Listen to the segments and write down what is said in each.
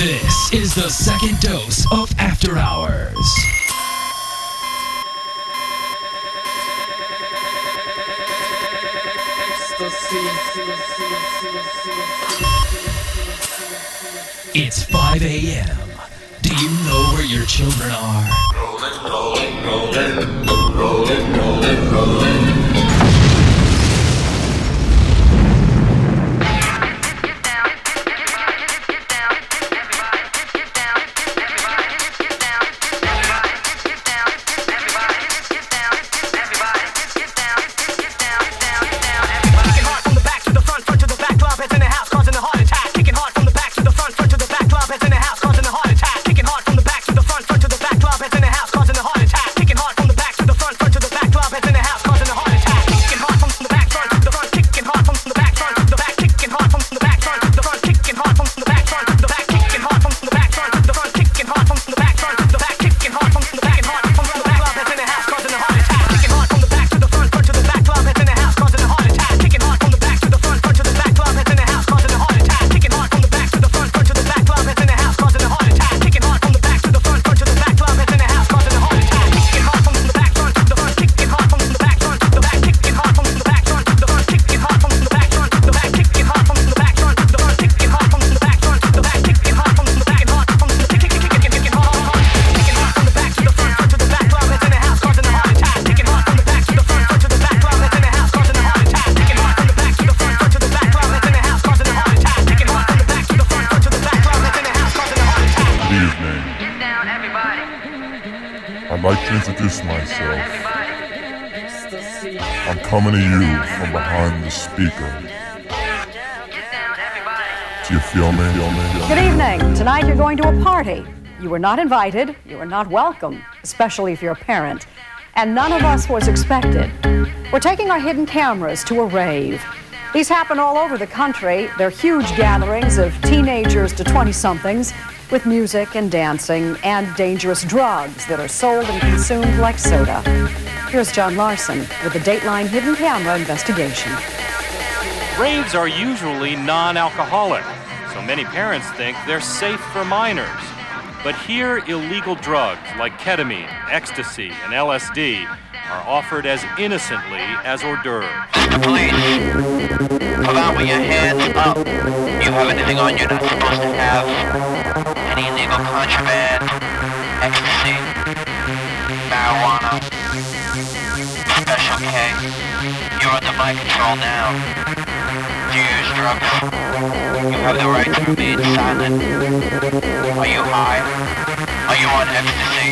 This is the second dose of After Hours. It's 5 a.m. Do you know where your children are? Rolling, rolling, rolling, rolling, rolling, rolling. Were not invited. You are not welcome, especially if you're a parent. And none of us was expected. We're taking our hidden cameras to a rave. These happen all over the country. They're huge gatherings of teenagers to 20 somethings with music and dancing and dangerous drugs that are sold and consumed like soda. Here's John Larson with the Dateline Hidden Camera investigation. Raves are usually non alcoholic, so many parents think they're safe for minors. But here, illegal drugs like ketamine, ecstasy, and LSD are offered as innocently as hors d'oeuvres. Police, come out with your hands up. You have anything on you not supposed to have? Any illegal contraband, ecstasy, marijuana? Special K, you're under my control now. Use drugs? You have the right to remain silent. Are you high? Are you on? Ecstasy.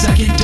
second.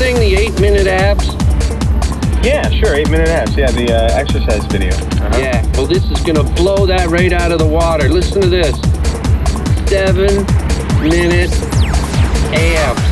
Thing, the eight minute abs? Yeah, sure. Eight minute abs. Yeah, the uh, exercise video. Uh-huh. Yeah. Well, this is gonna blow that right out of the water. Listen to this. Seven minute abs.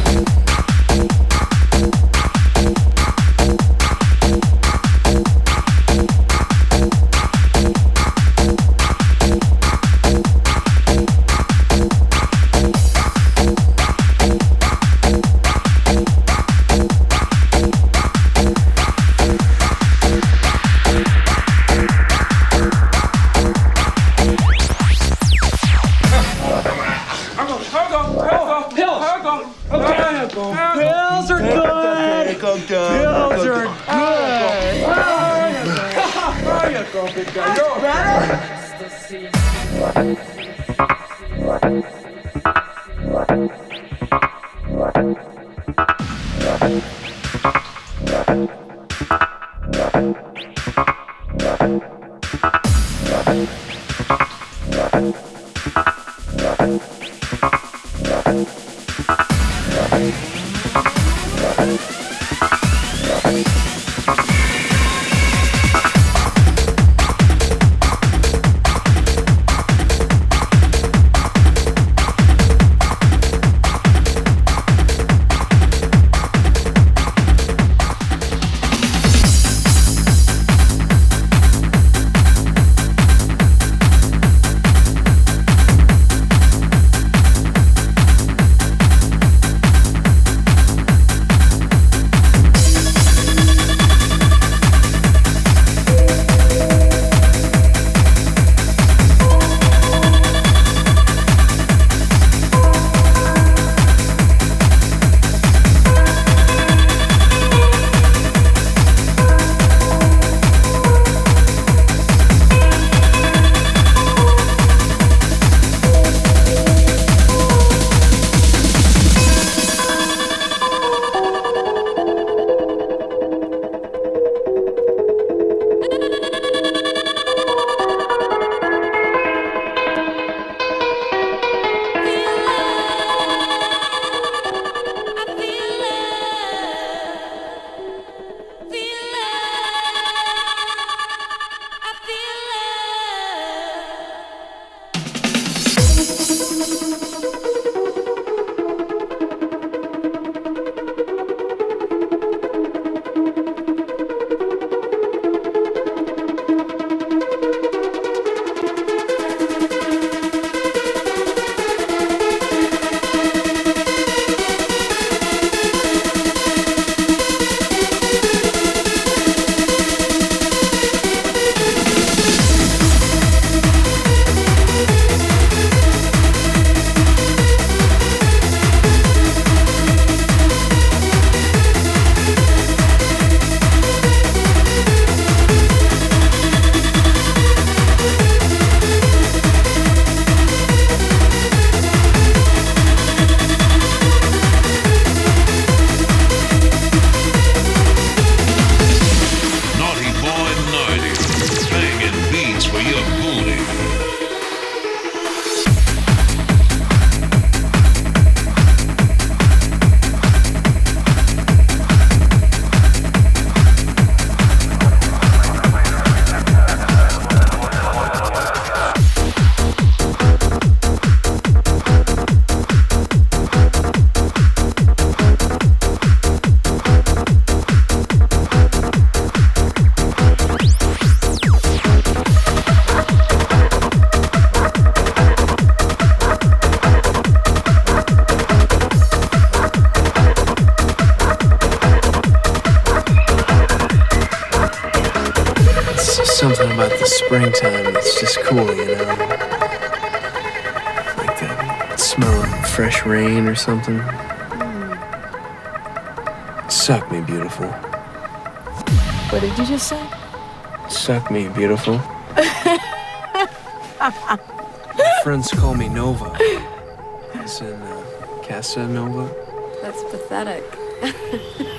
Springtime, it's just cool, you know? Like the smell of fresh rain or something. Suck me, beautiful. What did you just say? Suck me, beautiful. My Friends call me Nova. As in uh, Casanova. That's pathetic.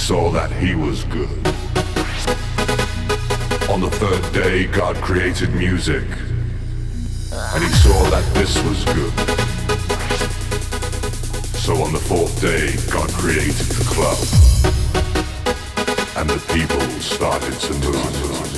saw that he was good. On the third day, God created music, and he saw that this was good. So on the fourth day, God created the club and the people started to move.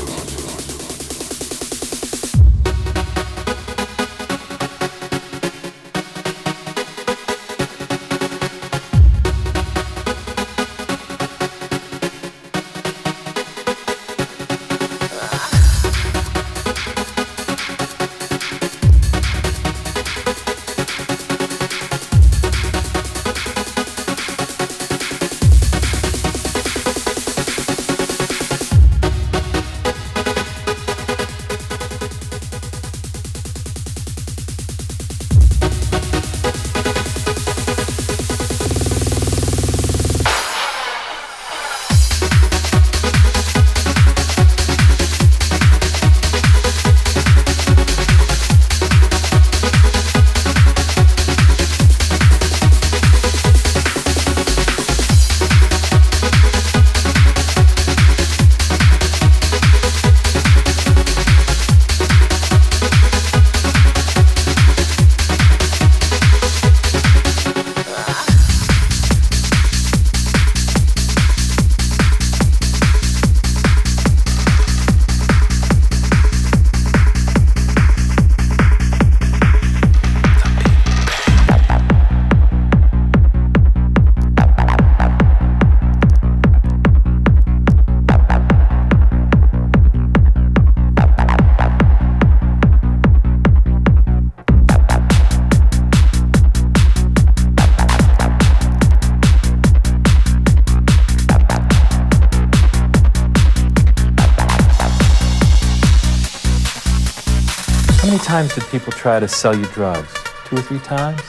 Times did people try to sell you drugs? Two or three times?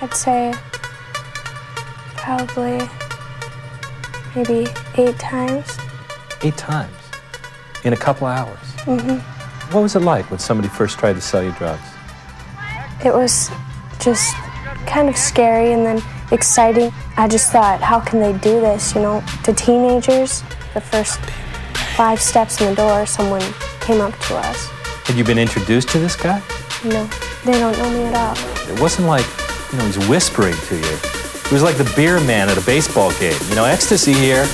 I'd say probably maybe eight times. Eight times. In a couple hours. Mm-hmm. What was it like when somebody first tried to sell you drugs? It was just kind of scary and then exciting. I just thought, how can they do this? You know, to teenagers, the first five steps in the door, someone came up to us. Had you been introduced to this guy? No, they don't know me at all. It wasn't like, you know, he's whispering to you. It was like the beer man at a baseball game. You know, ecstasy here.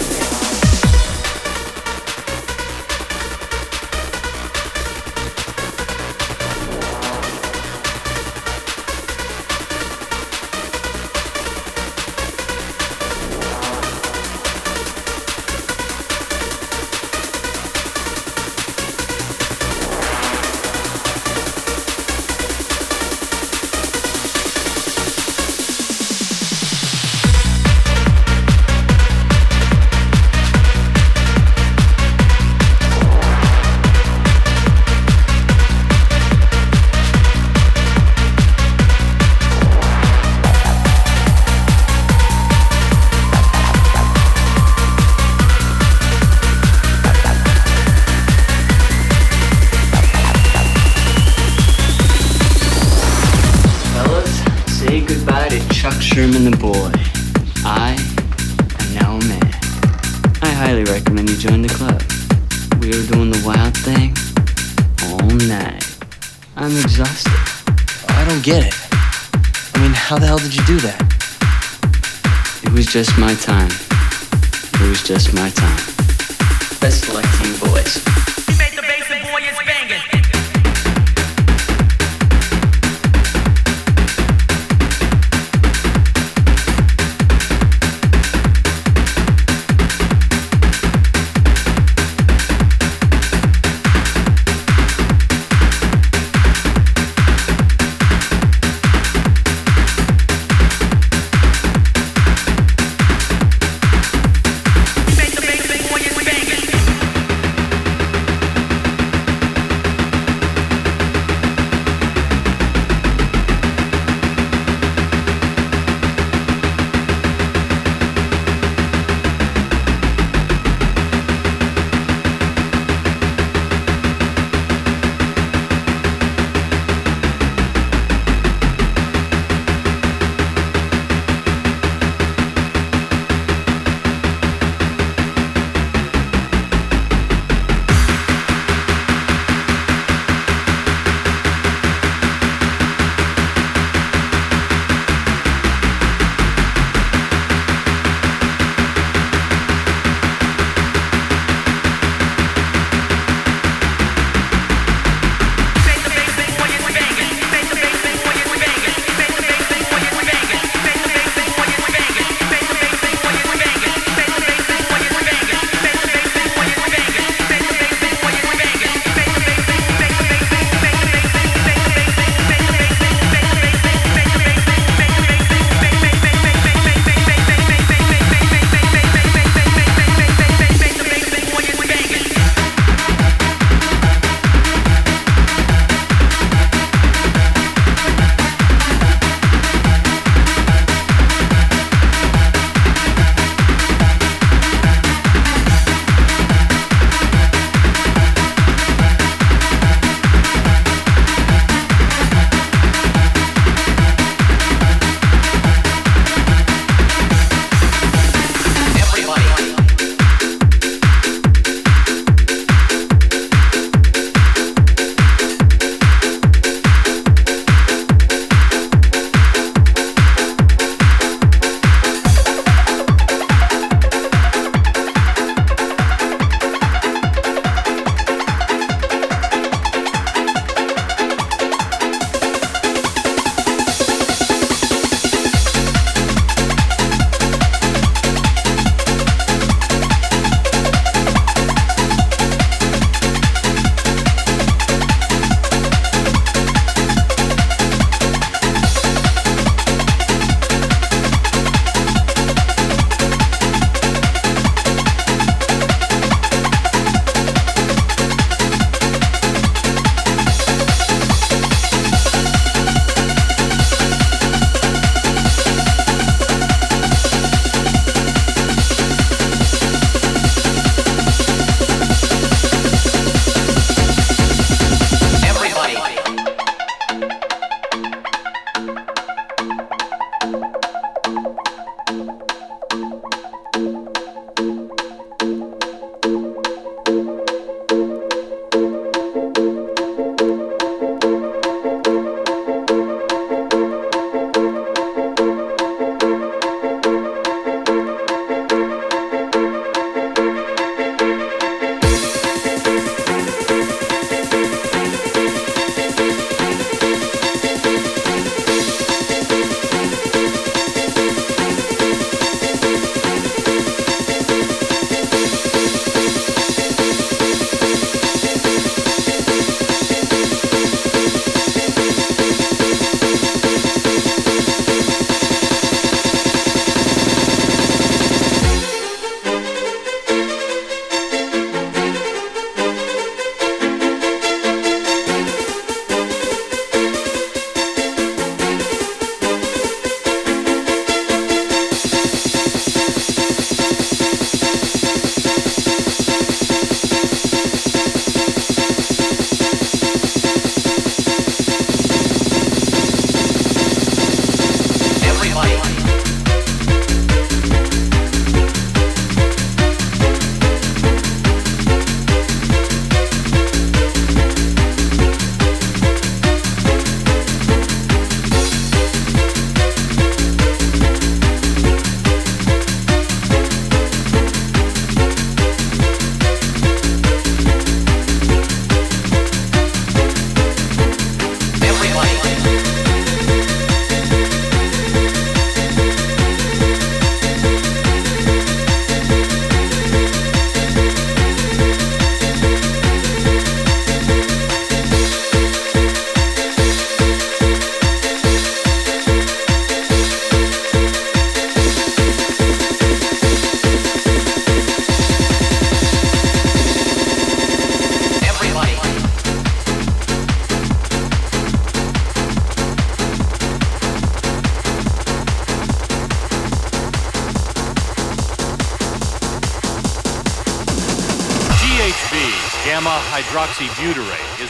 Was just my time. It was just my time. Best of luck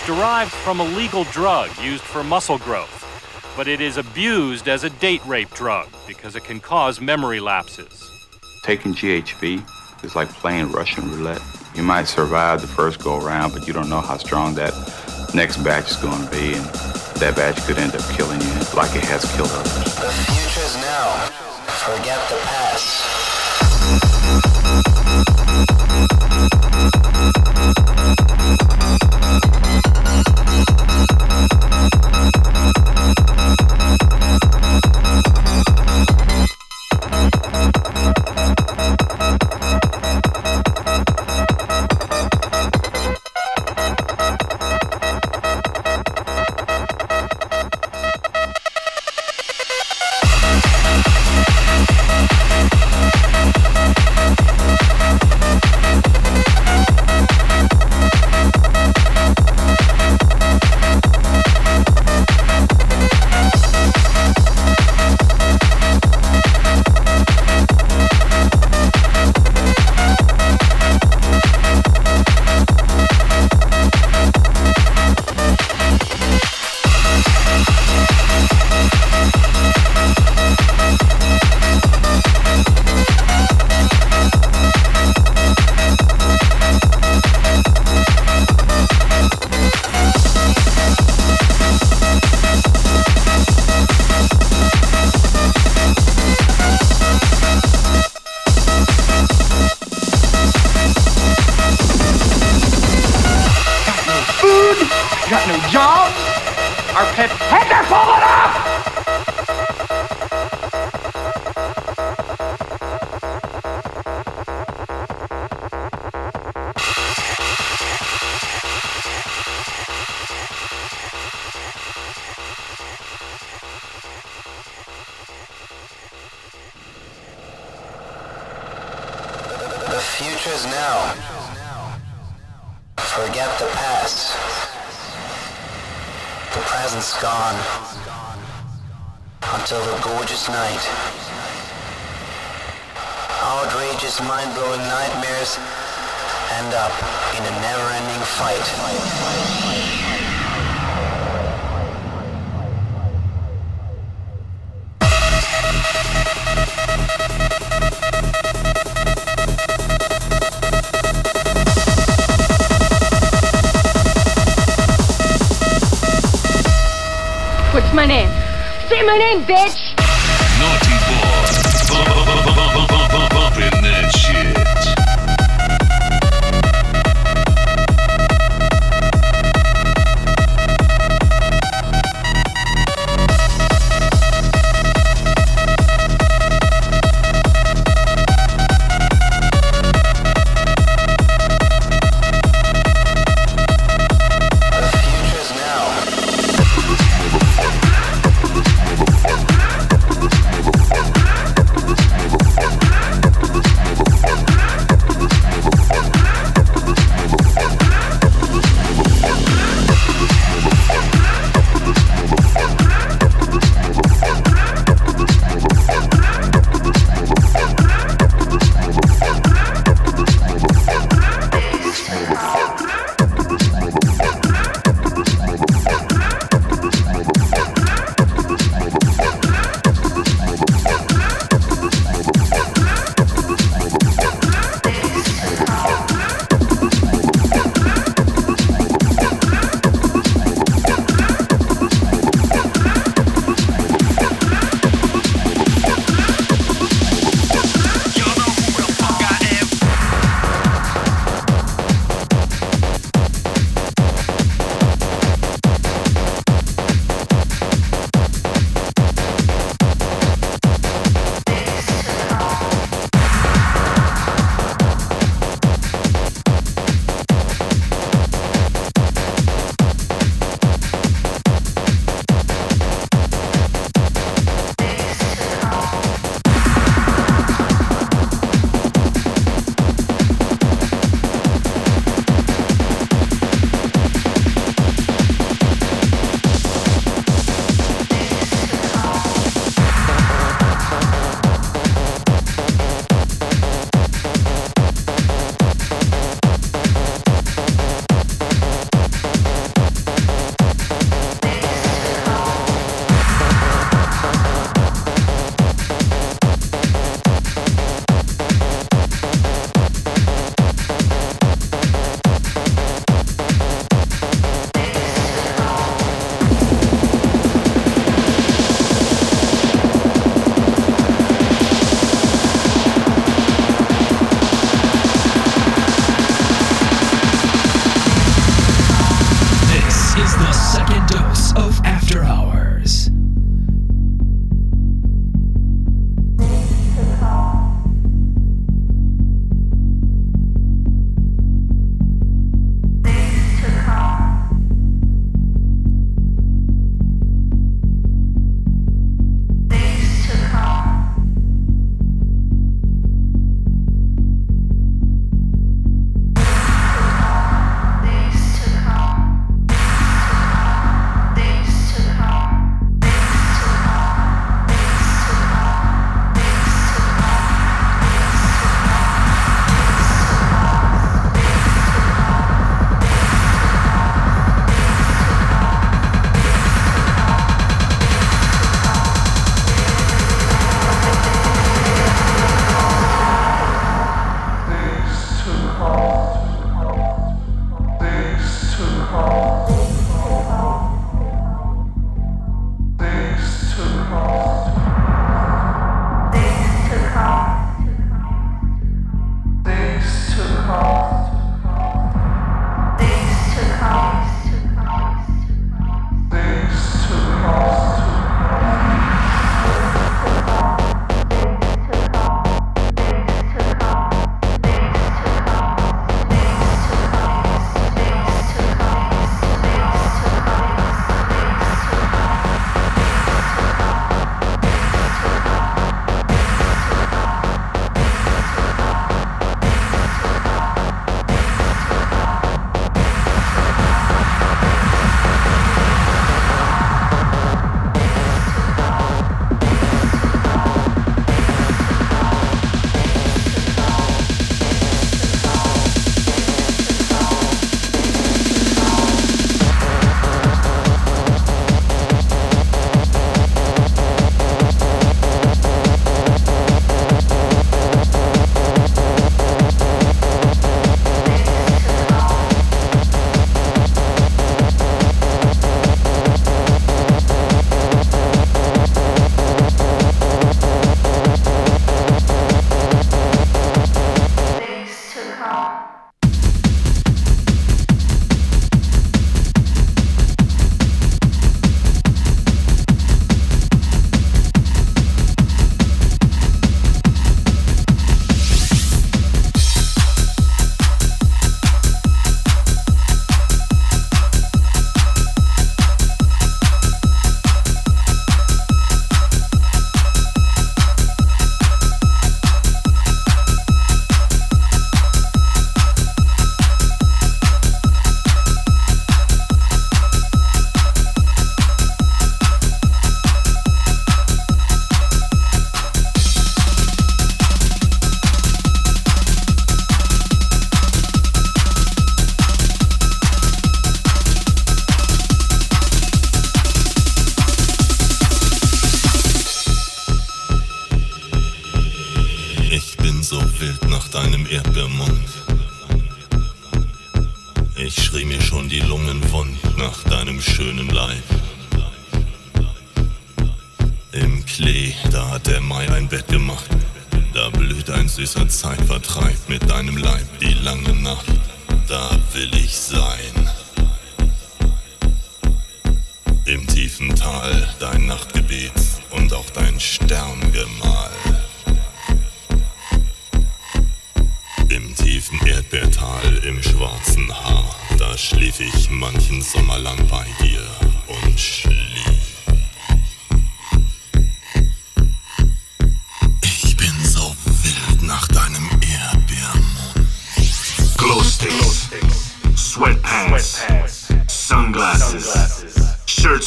derived from a legal drug used for muscle growth, but it is abused as a date rape drug because it can cause memory lapses. Taking GHB is like playing Russian roulette. You might survive the first go around, but you don't know how strong that next batch is going to be, and that batch could end up killing you like it has killed others. The future's now. Forget the past.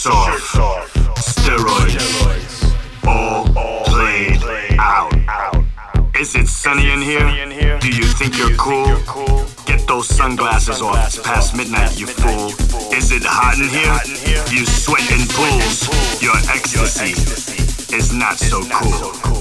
Shirts off, steroids, all played out. Is it sunny in here? Do you think you're cool? Get those sunglasses off. It's past midnight, you fool. Is it hot in here? You sweat in pools. Your ecstasy is not so cool.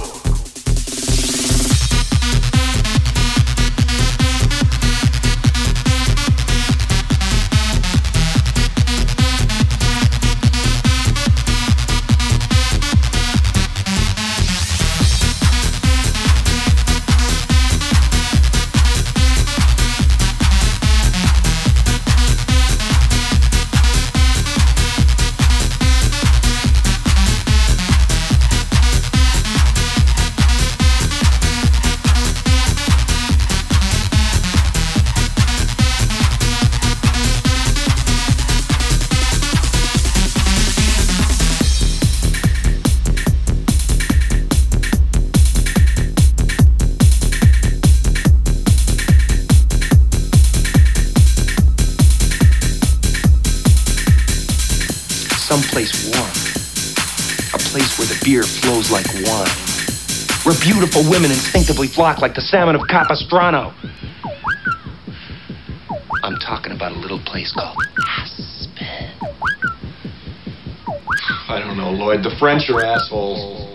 Instinctively flock like the salmon of Capistrano. I'm talking about a little place called Aspen. I don't know, Lloyd. The French are assholes.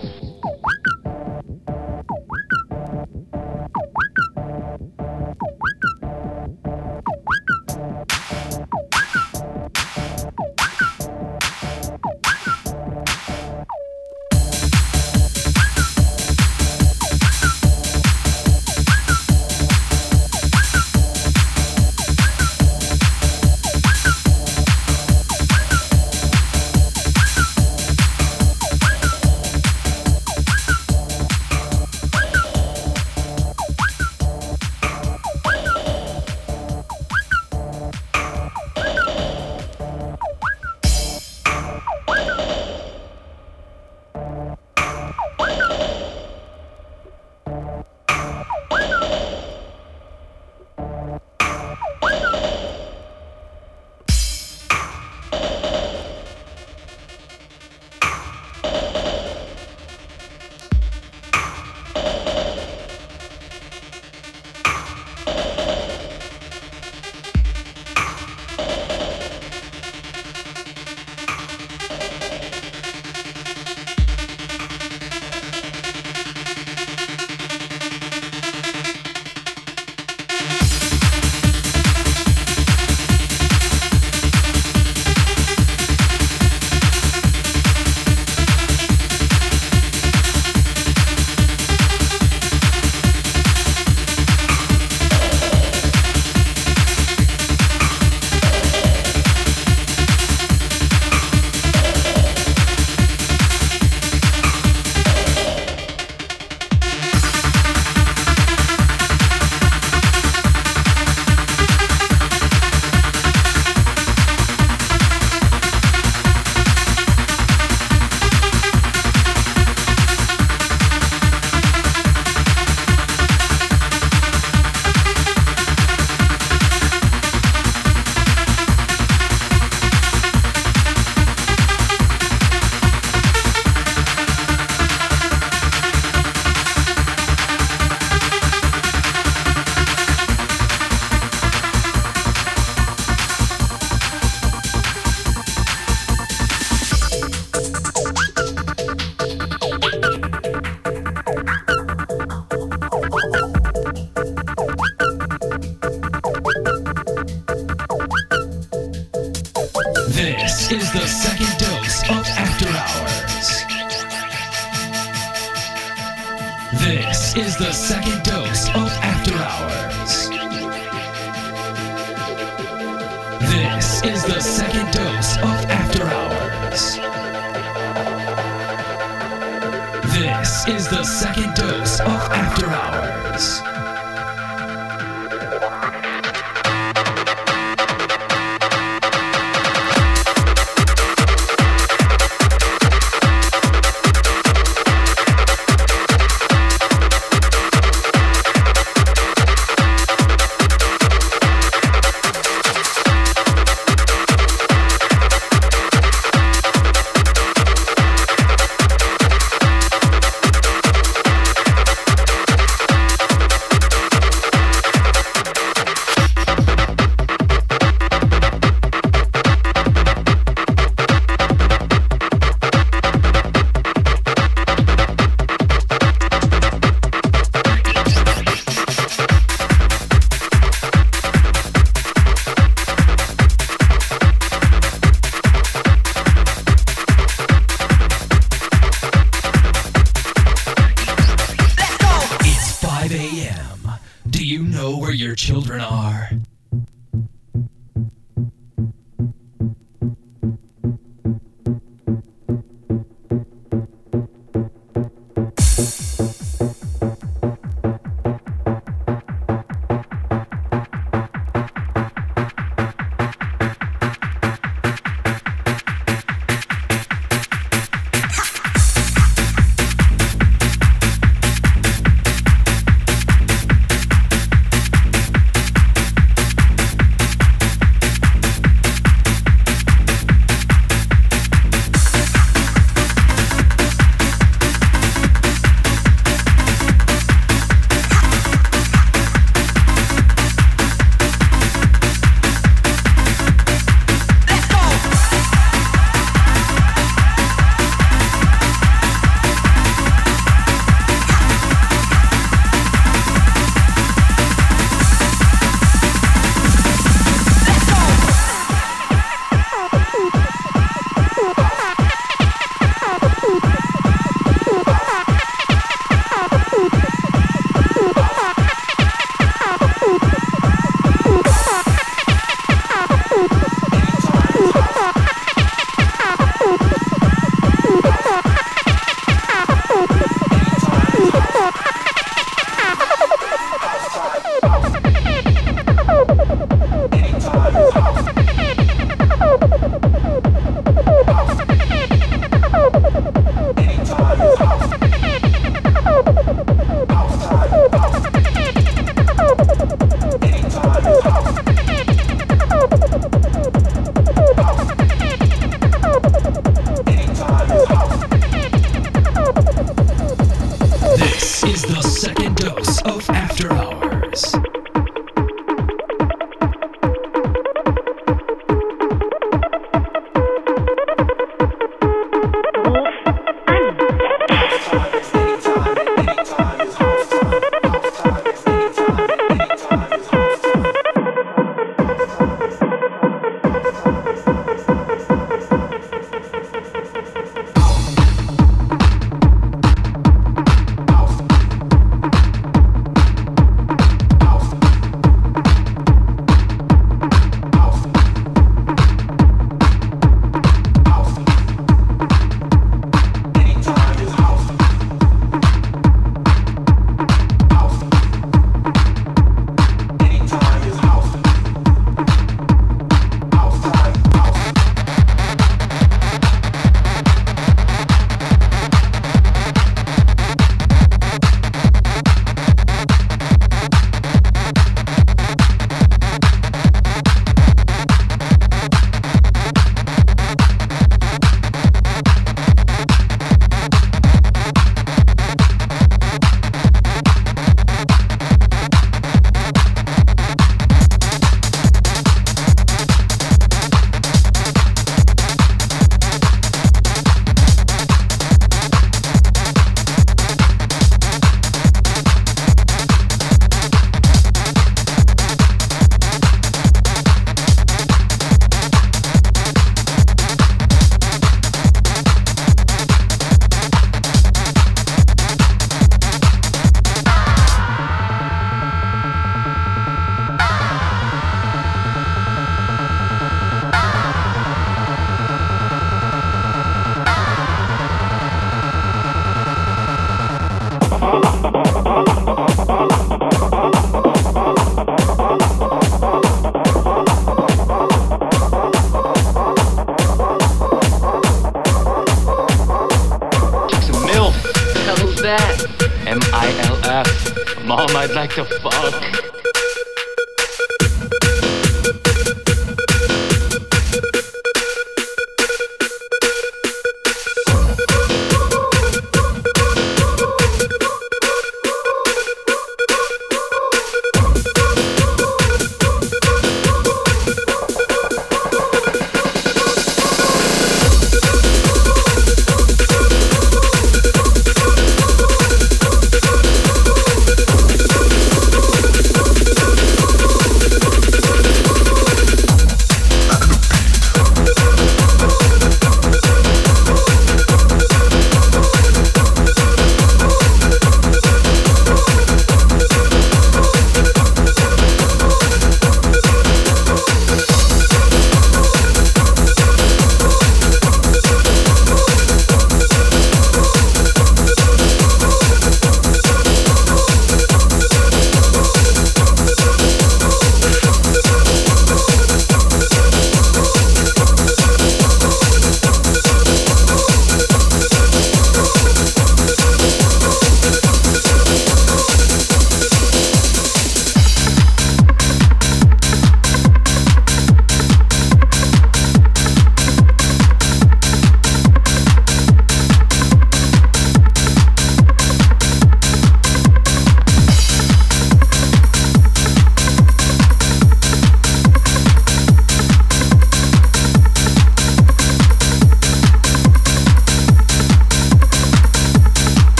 This is the second dose of After Hours. This is the second dose of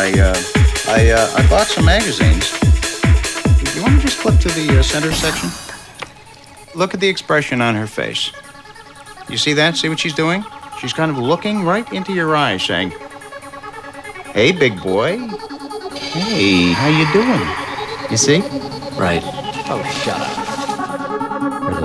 I, uh, I, uh, I bought some magazines. You want to just flip to the uh, center section? Look at the expression on her face. You see that? See what she's doing? She's kind of looking right into your eyes, saying, "Hey, big boy. Hey, how you doing?" You see? Right. Oh, shut up.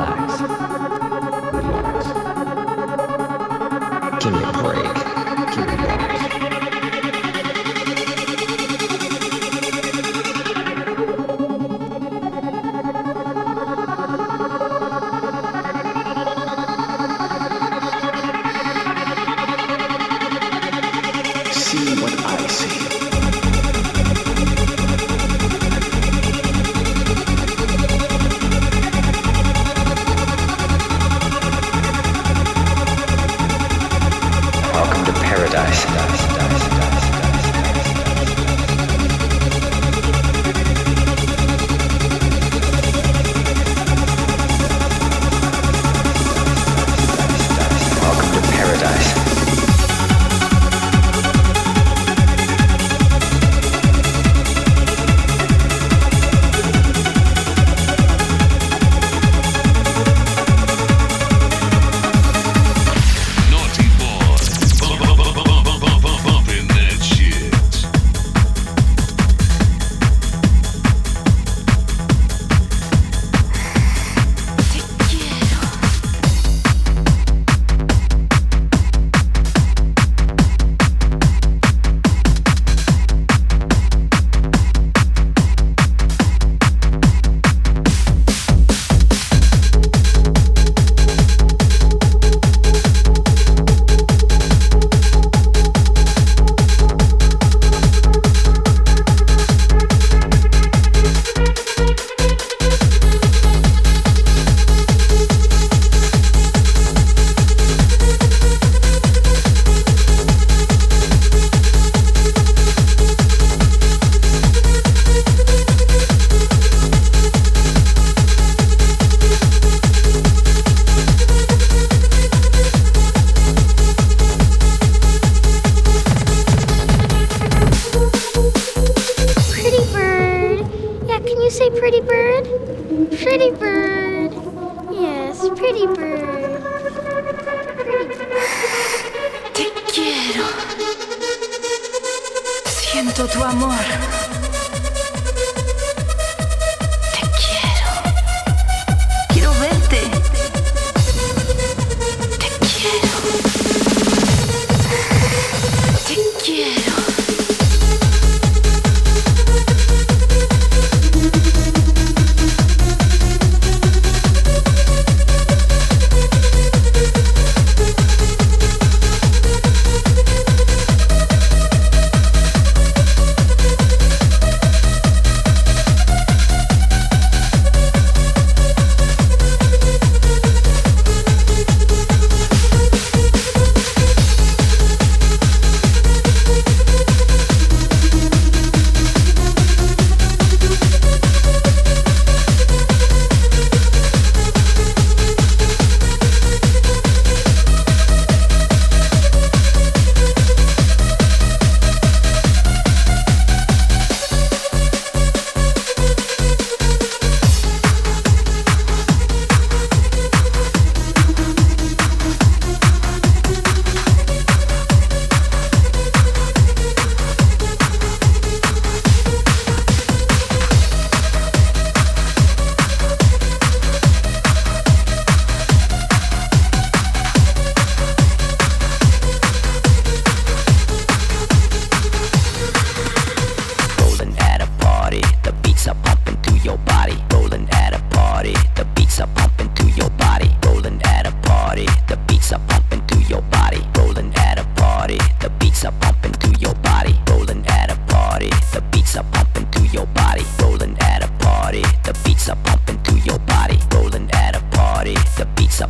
Pumping to your body. Rolling at a party, the beats are pumping to your body. Rolling at a party, the beats are pumping to your body. Rolling at a party, the beats are pumping to your body. Rolling at a party, the beats are pumping to your body. Rolling at a party, the beats are pumping to your body. Rolling at a party, the beats are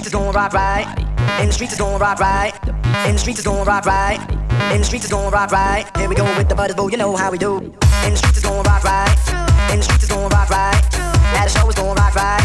streets is going right, right. In the streets is going right, right. In the streets is going right, right. In the streets is going right, right. Here we go with the butters, boo, you know how we do. In the streets is going right, right. In the streets is going right, right. Yeah, the show is going right, right.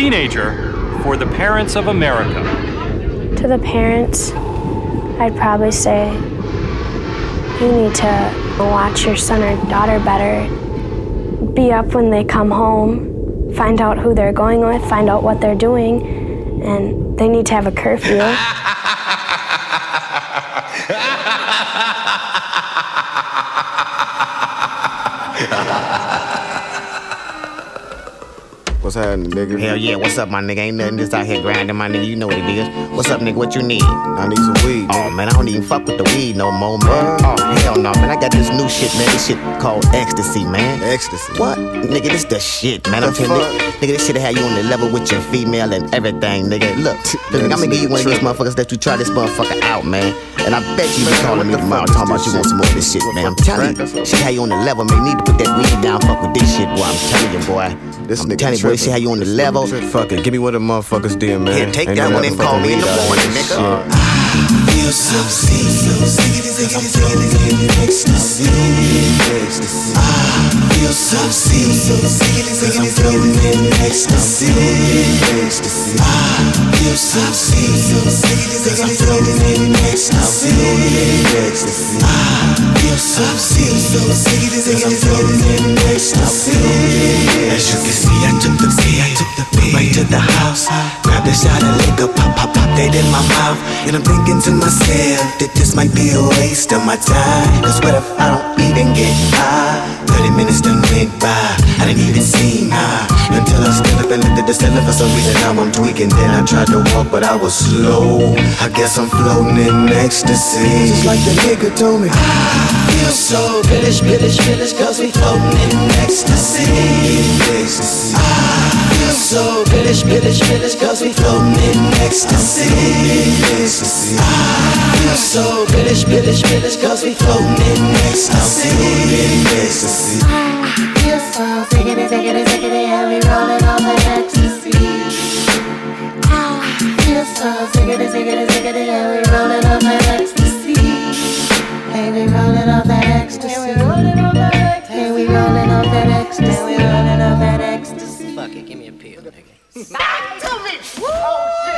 Teenager for the parents of America. To the parents, I'd probably say you need to watch your son or daughter better. Be up when they come home, find out who they're going with, find out what they're doing, and they need to have a curfew. What's happening, nigga? Hell yeah, what's up, my nigga? Ain't nothing just out here grinding, my nigga. You know what it is. What's up, nigga? What you need? I need some weed. Oh, man, I don't even fuck with the weed no more, man. Oh, hell no, man. I got this new shit, man. This shit called ecstasy, man. Ecstasy? What? Nigga, this the shit, man. I'm telling you. Nigga, this shit have you on the level with your female and everything, nigga. Look, look Man, I'm gonna give you one of these motherfuckers that you try this motherfucker out, man. And I bet you be calling me tomorrow talking about this you want some more of this shit, man. I'm telling you. she have you on the level, man. You need to put that weed down, fuck with this shit, boy. I'm telling you, boy. This I'm nigga telling you, boy, this shit tripping. have you on the level. nigga. Fuck it, give me what the motherfuckers did, man. Here, take Ain't that one and call me in the morning, nigga. Feel so sick, so sick, I'm floating in ecstasy. I feel so sick, sick, I'm floating in ecstasy. I feel so sick, sick, I'm floating in ecstasy. I feel so sick, so sick, sick, I'm floating in ecstasy. As you can see, I took the key, I took the beat right to the house. A shot of liquor, pop, pop, pop, that in my mouth. And I'm thinking to myself that this might be a waste of my time. Cause what if I don't even get high? 30 minutes done went by, I didn't even see high. Until I stood up and looked at the cellar for some reason now I'm tweaking. Then I tried to walk, but I was slow. I guess I'm floating in ecstasy. Just like the nigga told me. I feel so billish, billish, billish, cause we floating in ecstasy. Ecstasy. I feel so village, village, village, cause we floating in ecstasy. I feel so village, village, village, cause we floating in ecstasy. I feel so ziggity, ziggity, ziggity, and we rolling on the ecstasy. I feel so ziggity, ziggity, ziggity, and we rolling on the ecstasy. Hey, we rolling on that ecstasy. Hey, we rolling on that ecstasy. Hey, we rolling on that ecstasy. Back to me! Woo!